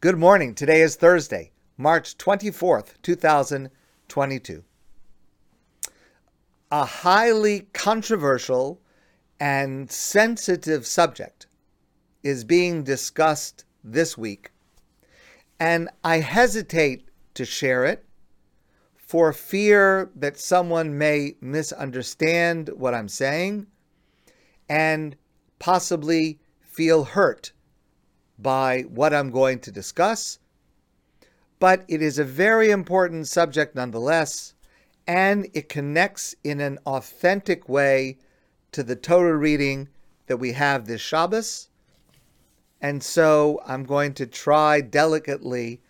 Good morning. Today is Thursday, March 24th, 2022. A highly controversial and sensitive subject is being discussed this week, and I hesitate to share it for fear that someone may misunderstand what I'm saying and possibly feel hurt by what I'm going to discuss, but it is a very important subject nonetheless, and it connects in an authentic way to the Torah reading that we have this Shabbos. And so I'm going to try delicately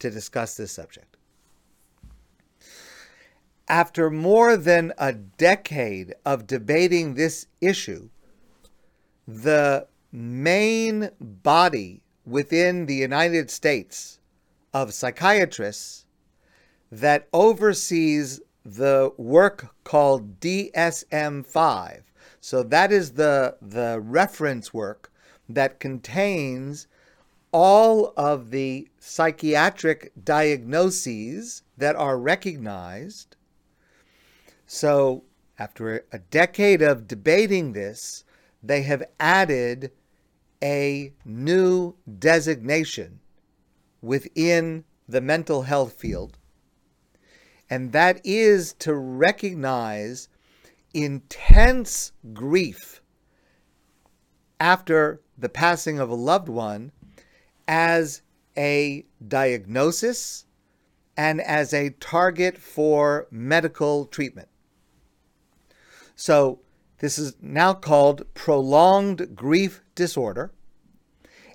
to discuss this subject. After more than a decade of debating this issue, the main body within the United States of psychiatrists that oversees the work called DSM 5. So that is the, the reference work that contains all of the psychiatric diagnoses that are recognized. So, after a decade of debating this, they have added a new designation within the mental health field, and that is to recognize intense grief after the passing of a loved one as a diagnosis and as a target for medical treatment. So, this is now called prolonged grief disorder,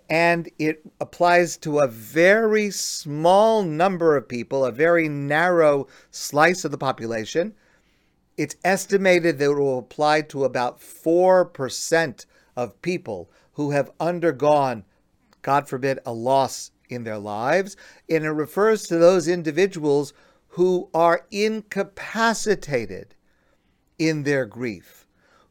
and it applies to a very small number of people, a very narrow slice of the population. It's estimated that it will apply to about 4% of people who have undergone, God forbid, a loss in their lives. And it refers to those individuals who are incapacitated in their grief,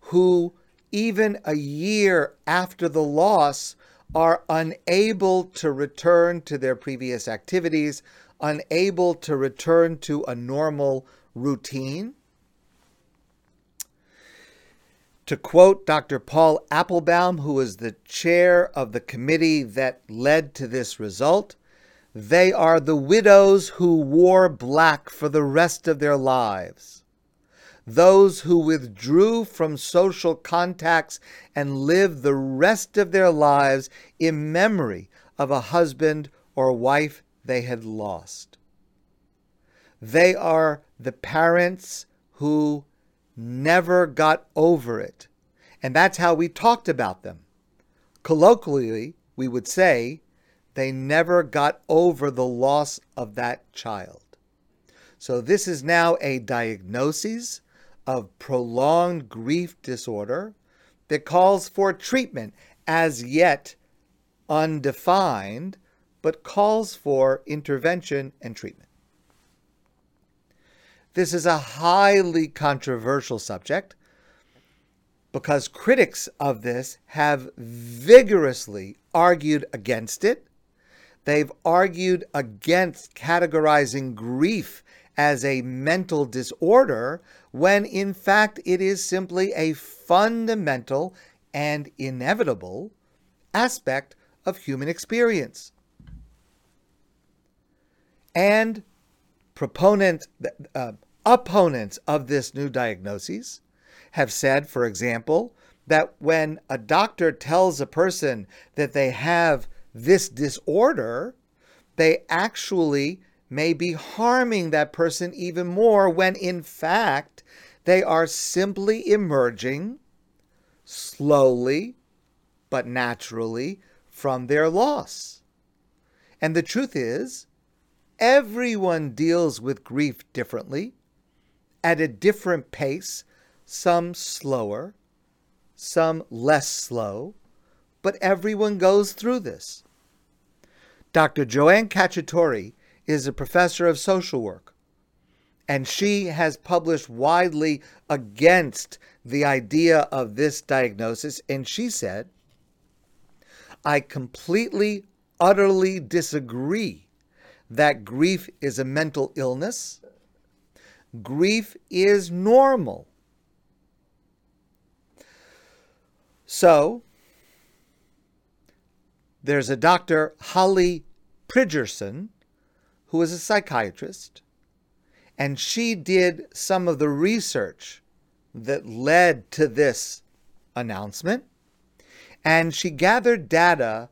who even a year after the loss, are unable to return to their previous activities, unable to return to a normal routine. To quote Dr. Paul Appelbaum, who was the chair of the committee that led to this result, they are the widows who wore black for the rest of their lives those who withdrew from social contacts and lived the rest of their lives in memory of a husband or wife they had lost. They are the parents who never got over it. And that's how we talked about them. Colloquially, we would say they never got over the loss of that child. So, this is now a diagnosis of prolonged grief disorder that calls for treatment as yet undefined, but calls for intervention and treatment. This is a highly controversial subject because critics of this have vigorously argued against it. They've argued against categorizing grief as a mental disorder when in fact it is simply a fundamental and inevitable aspect of human experience. And proponents, uh, opponents of this new diagnosis have said, for example, that when a doctor tells a person that they have this disorder, they actually may be harming that person even more when in fact they are simply emerging slowly but naturally from their loss. And the truth is, everyone deals with grief differently, at a different pace, some slower, some less slow, but everyone goes through this. Dr. Joanne Cacciatore is a professor of social work, and she has published widely against the idea of this diagnosis. And she said, I completely utterly disagree that grief is a mental illness. Grief is normal. So, there's a Dr. Holly Prigerson, who is a psychiatrist, and she did some of the research that led to this announcement. And she gathered data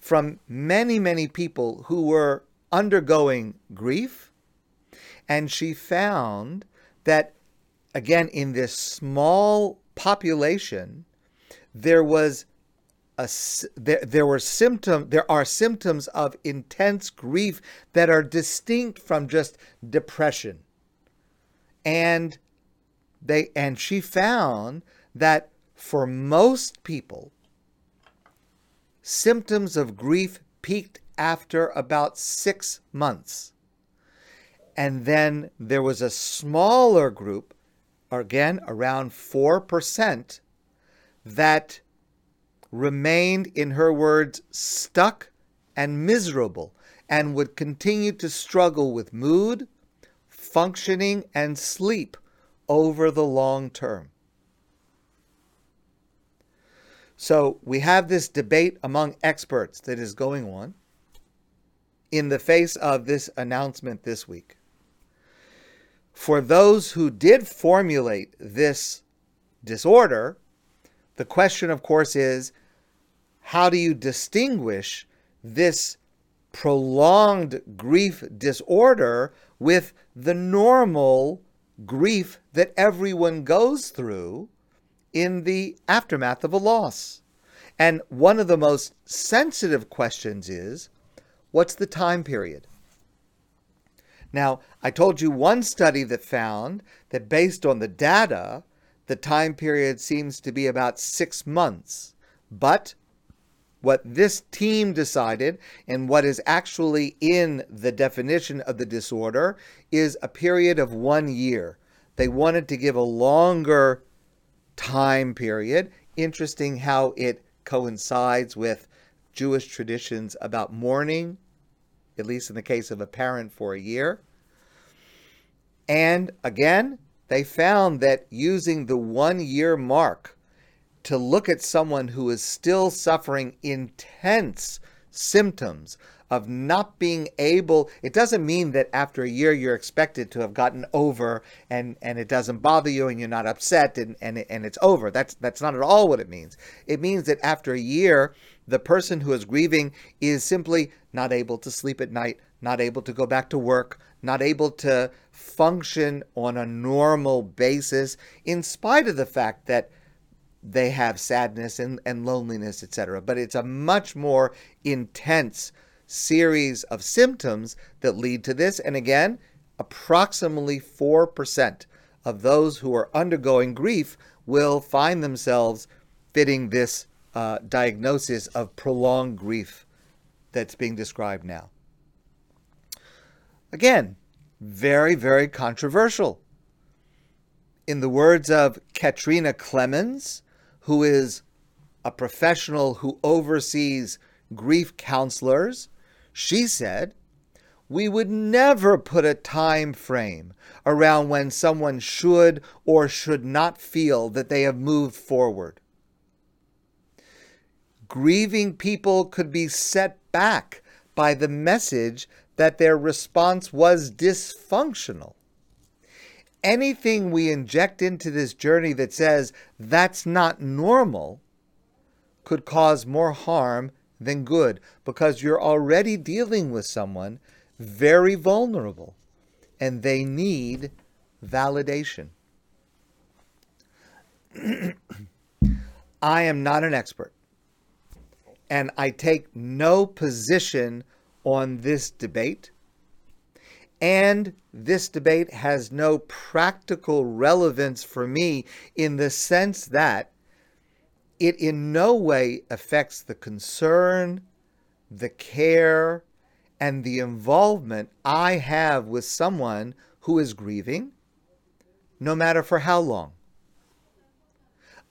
from many, many people who were undergoing grief. And she found that, again, in this small population, there was a, there, there were symptom there are symptoms of intense grief that are distinct from just depression. And they and she found that for most people symptoms of grief peaked after about 6 months. And then there was a smaller group again around 4% that remained, in her words, stuck and miserable and would continue to struggle with mood, functioning, and sleep over the long term. So we have this debate among experts that is going on in the face of this announcement this week. For those who did formulate this disorder, the question, of course, is how do you distinguish this prolonged grief disorder with the normal grief that everyone goes through in the aftermath of a loss? And one of the most sensitive questions is what's the time period? Now, I told you one study that found that based on the data, the time period seems to be about six months. But what this team decided and what is actually in the definition of the disorder is a period of one year. They wanted to give a longer time period. Interesting how it coincides with Jewish traditions about mourning, at least in the case of a parent for a year. And again, they found that using the one year mark to look at someone who is still suffering intense symptoms of not being able it doesn't mean that after a year you're expected to have gotten over and and it doesn't bother you and you're not upset and and, and it's over that's that's not at all what it means it means that after a year the person who is grieving is simply not able to sleep at night not able to go back to work not able to function on a normal basis, in spite of the fact that they have sadness and, and loneliness, etc. But it's a much more intense series of symptoms that lead to this. And again, approximately 4% of those who are undergoing grief will find themselves fitting this uh, diagnosis of prolonged grief that's being described now. Again, very, very controversial. In the words of Katrina Clemens, who is a professional who oversees grief counselors, she said, we would never put a time frame around when someone should or should not feel that they have moved forward. Grieving people could be set back by the message that their response was dysfunctional. Anything we inject into this journey that says that's not normal could cause more harm than good because you're already dealing with someone very vulnerable and they need validation. I am not an expert and I take no position on this debate. And this debate has no practical relevance for me in the sense that it in no way affects the concern, the care, and the involvement I have with someone who is grieving, no matter for how long.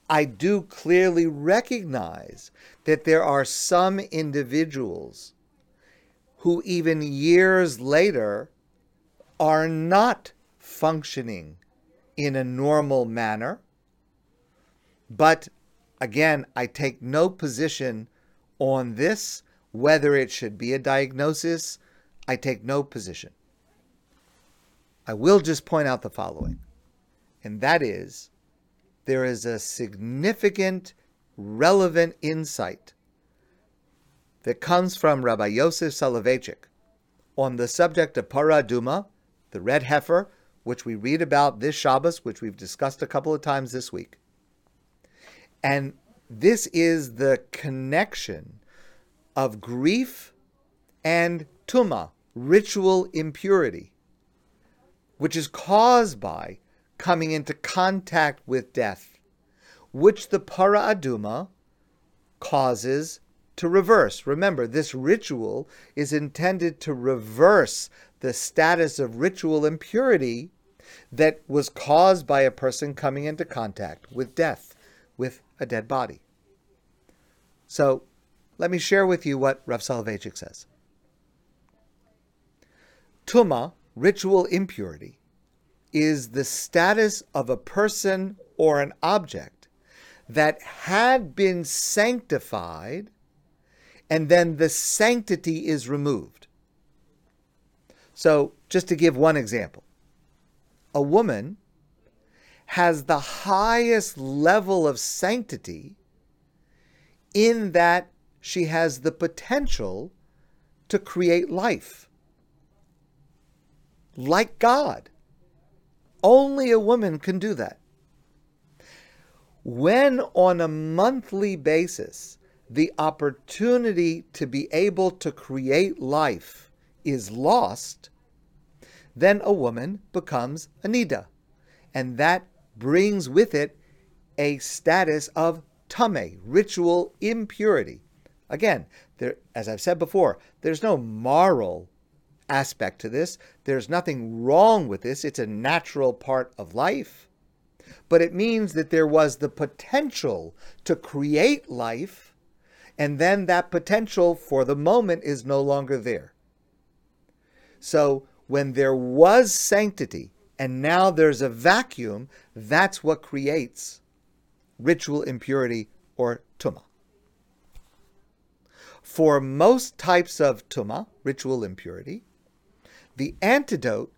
I do clearly recognize that there are some individuals who even years later are not functioning in a normal manner. But again, I take no position on this, whether it should be a diagnosis. I take no position. I will just point out the following, and that is there is a significant, relevant insight that comes from Rabbi Yosef Soloveitchik on the subject of Paraduma, the red heifer, which we read about this Shabbos, which we've discussed a couple of times this week. And this is the connection of grief and tuma, ritual impurity, which is caused by coming into contact with death, which the para aduma causes to reverse. Remember, this ritual is intended to reverse the status of ritual impurity that was caused by a person coming into contact with death, with a dead body. So let me share with you what Rav Soloveitchik says. Tuma, ritual impurity, is the status of a person or an object that had been sanctified and then the sanctity is removed. So, just to give one example, a woman has the highest level of sanctity in that she has the potential to create life. Like God. Only a woman can do that. When on a monthly basis, the opportunity to be able to create life is lost, then a woman becomes a nida. And that brings with it a status of tame, ritual impurity. Again, there, as I've said before, there's no moral aspect to this. There's nothing wrong with this. It's a natural part of life. But it means that there was the potential to create life, and then that potential for the moment is no longer there. So when there was sanctity and now there's a vacuum, that's what creates ritual impurity or tuma. For most types of tuma, ritual impurity, the antidote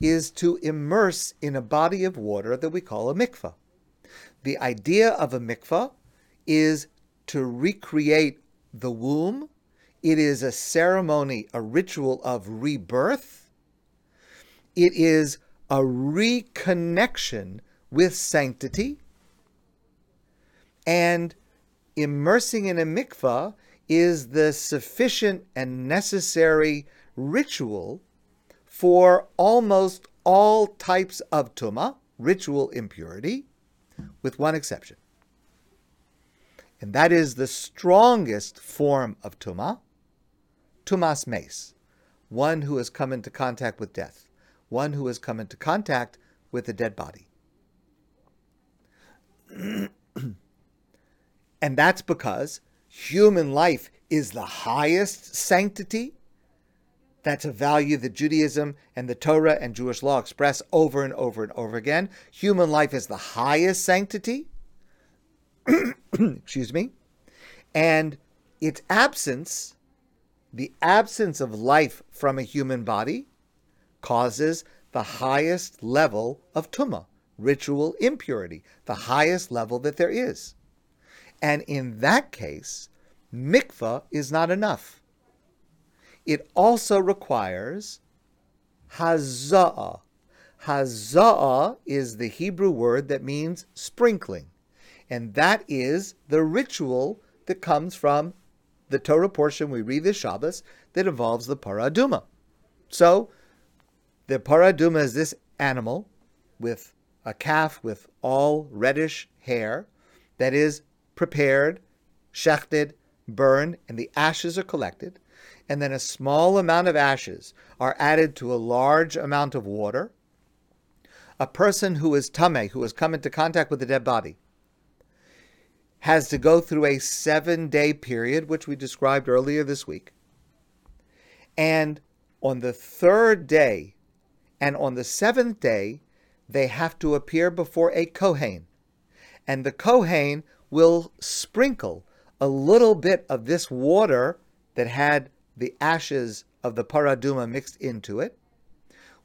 is to immerse in a body of water that we call a mikvah. The idea of a mikvah is to recreate the womb. It is a ceremony, a ritual of rebirth. It is a reconnection with sanctity. And immersing in a mikvah is the sufficient and necessary ritual for almost all types of tuma, ritual impurity, with one exception. And that is the strongest form of tuma, tumas meis, one who has come into contact with death, one who has come into contact with a dead body. and that's because human life is the highest sanctity. That's a value that Judaism and the Torah and Jewish law express over and over and over again. Human life is the highest sanctity. Excuse me. And its absence, the absence of life from a human body, causes the highest level of tuma, ritual impurity, the highest level that there is. And in that case, mikvah is not enough. It also requires haza'ah. Haza'ah is the Hebrew word that means sprinkling. And that is the ritual that comes from the Torah portion we read this Shabbos that involves the paraduma. So, the paraduma is this animal with a calf with all reddish hair that is prepared, shechted, burned, and the ashes are collected. And then a small amount of ashes are added to a large amount of water. A person who is tame, who has come into contact with the dead body, has to go through a seven day period, which we described earlier this week. And on the third day and on the seventh day, they have to appear before a Kohen. And the Kohen will sprinkle a little bit of this water that had the ashes of the paraduma mixed into it,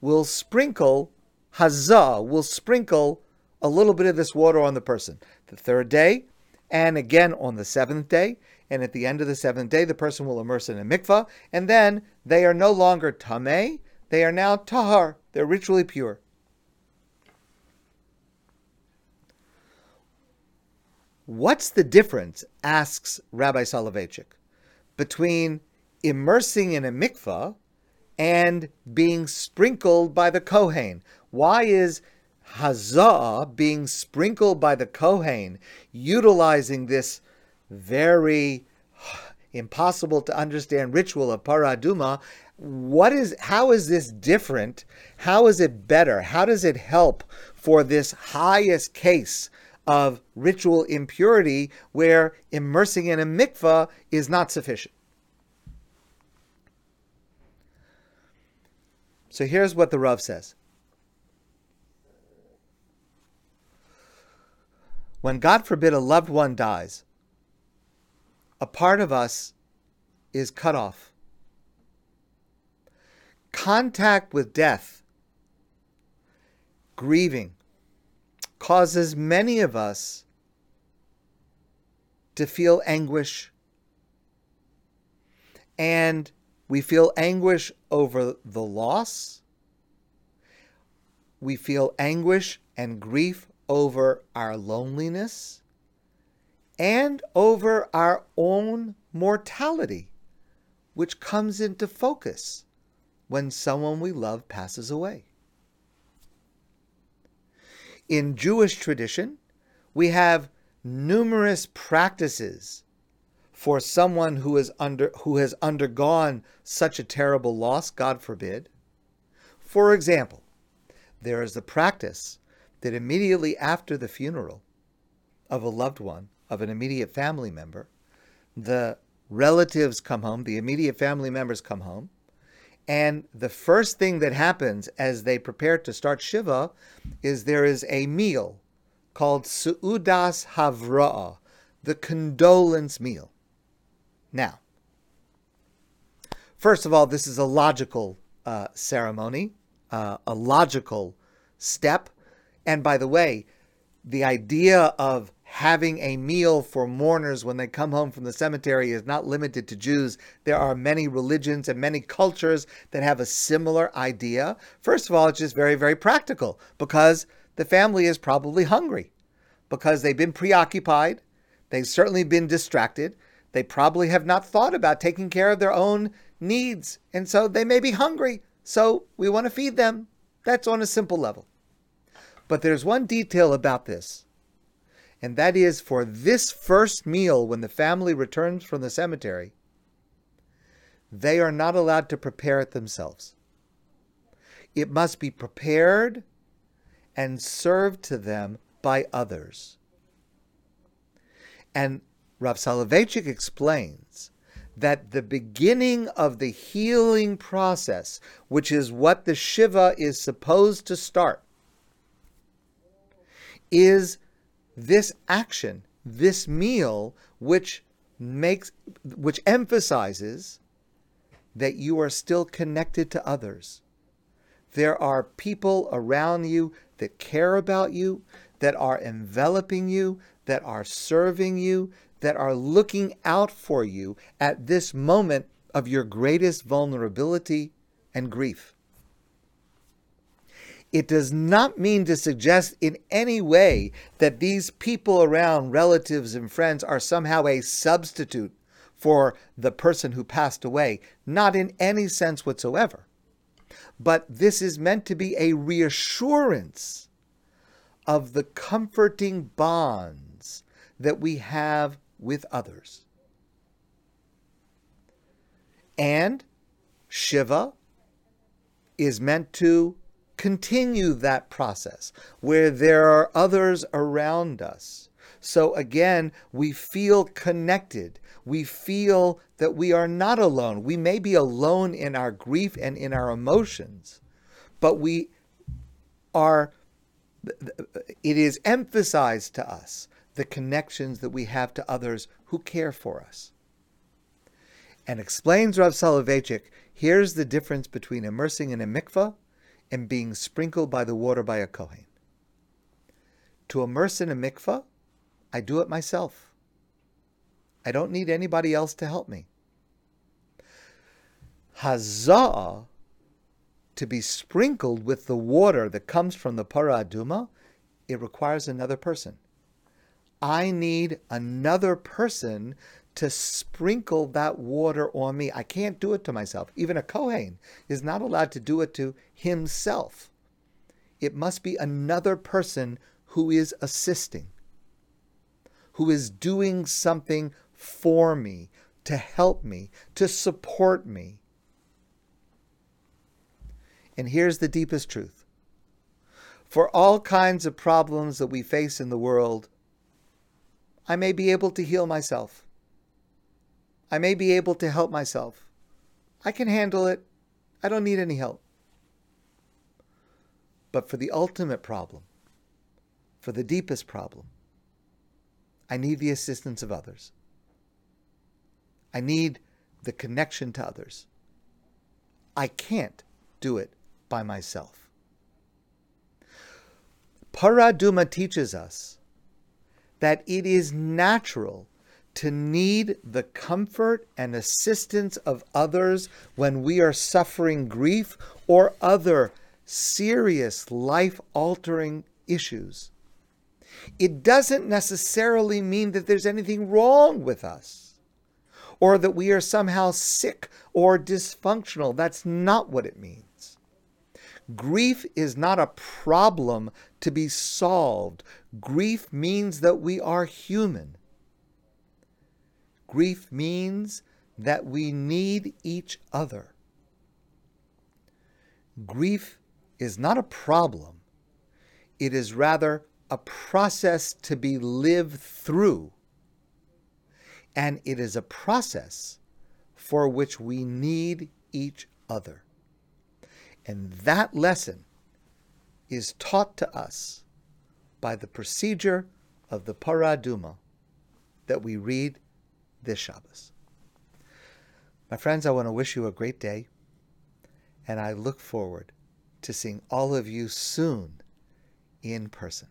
will sprinkle hazah, will sprinkle a little bit of this water on the person. The third day, and again on the seventh day, and at the end of the seventh day, the person will immerse in a mikvah, and then they are no longer tameh, they are now tahar, they're ritually pure. What's the difference, asks Rabbi Soloveitchik, between immersing in a mikvah and being sprinkled by the Kohen? Why is Hazah being sprinkled by the Kohen, utilizing this very impossible to understand ritual of paraduma? What is how is this different? How is it better? How does it help for this highest case of ritual impurity where immersing in a mikvah is not sufficient. So here's what the Rav says. When God forbid a loved one dies, a part of us is cut off. Contact with death, grieving, causes many of us to feel anguish. And we feel anguish over the loss. We feel anguish and grief over our loneliness and over our own mortality, which comes into focus when someone we love passes away in Jewish tradition, we have numerous practices for someone who is under who has undergone such a terrible loss, God forbid. For example, there is the practice that immediately after the funeral of a loved one, of an immediate family member, the relatives come home, the immediate family members come home, and the first thing that happens as they prepare to start Shiva is there is a meal called Su'udas Havra'ah, the condolence meal. Now, first of all, this is a logical uh, ceremony, uh, a logical step. And by the way, the idea of having a meal for mourners when they come home from the cemetery is not limited to Jews. There are many religions and many cultures that have a similar idea. First of all, it's just very, very practical because the family is probably hungry because they've been preoccupied. They've certainly been distracted. They probably have not thought about taking care of their own needs. And so they may be hungry. So we want to feed them. That's on a simple level. But there's one detail about this and that is for this first meal when the family returns from the cemetery, they are not allowed to prepare it themselves. It must be prepared and served to them by others. And Rav Soloveitchik explains that the beginning of the healing process, which is what the Shiva is supposed to start, is this action, this meal, which makes, which emphasizes that you are still connected to others. There are people around you that care about you, that are enveloping you, that are serving you, that are looking out for you at this moment of your greatest vulnerability and grief. It does not mean to suggest in any way that these people around, relatives and friends, are somehow a substitute for the person who passed away. Not in any sense whatsoever. But this is meant to be a reassurance of the comforting bonds that we have with others. And Shiva is meant to continue that process where there are others around us So again, we feel connected. We feel that we are not alone. We may be alone in our grief and in our emotions, but we are, it is emphasized to us the connections that we have to others who care for us. And explains Rav Soloveitchik, here's the difference between immersing in a mikvah and being sprinkled by the water by a Kohen. To immerse in a mikvah, I do it myself. I don't need anybody else to help me. Hazah, to be sprinkled with the water that comes from the para aduma, it requires another person. I need another person to sprinkle that water on me. I can't do it to myself. Even a Kohen is not allowed to do it to himself. It must be another person who is assisting, who is doing something for me, to help me, to support me. And here's the deepest truth for all kinds of problems that we face in the world, I may be able to heal myself. I may be able to help myself. I can handle it. I don't need any help. But for the ultimate problem, for the deepest problem, I need the assistance of others. I need the connection to others. I can't do it by myself. Paraduma teaches us that it is natural to need the comfort and assistance of others when we are suffering grief or other serious life altering issues. It doesn't necessarily mean that there's anything wrong with us or that we are somehow sick or dysfunctional. That's not what it means. Grief is not a problem to be solved. Grief means that we are human. Grief means that we need each other. Grief is not a problem, it is rather a process to be lived through. And it is a process for which we need each other. And that lesson is taught to us by the procedure of the Paraduma that we read this Shabbos. My friends, I want to wish you a great day, and I look forward to seeing all of you soon in person.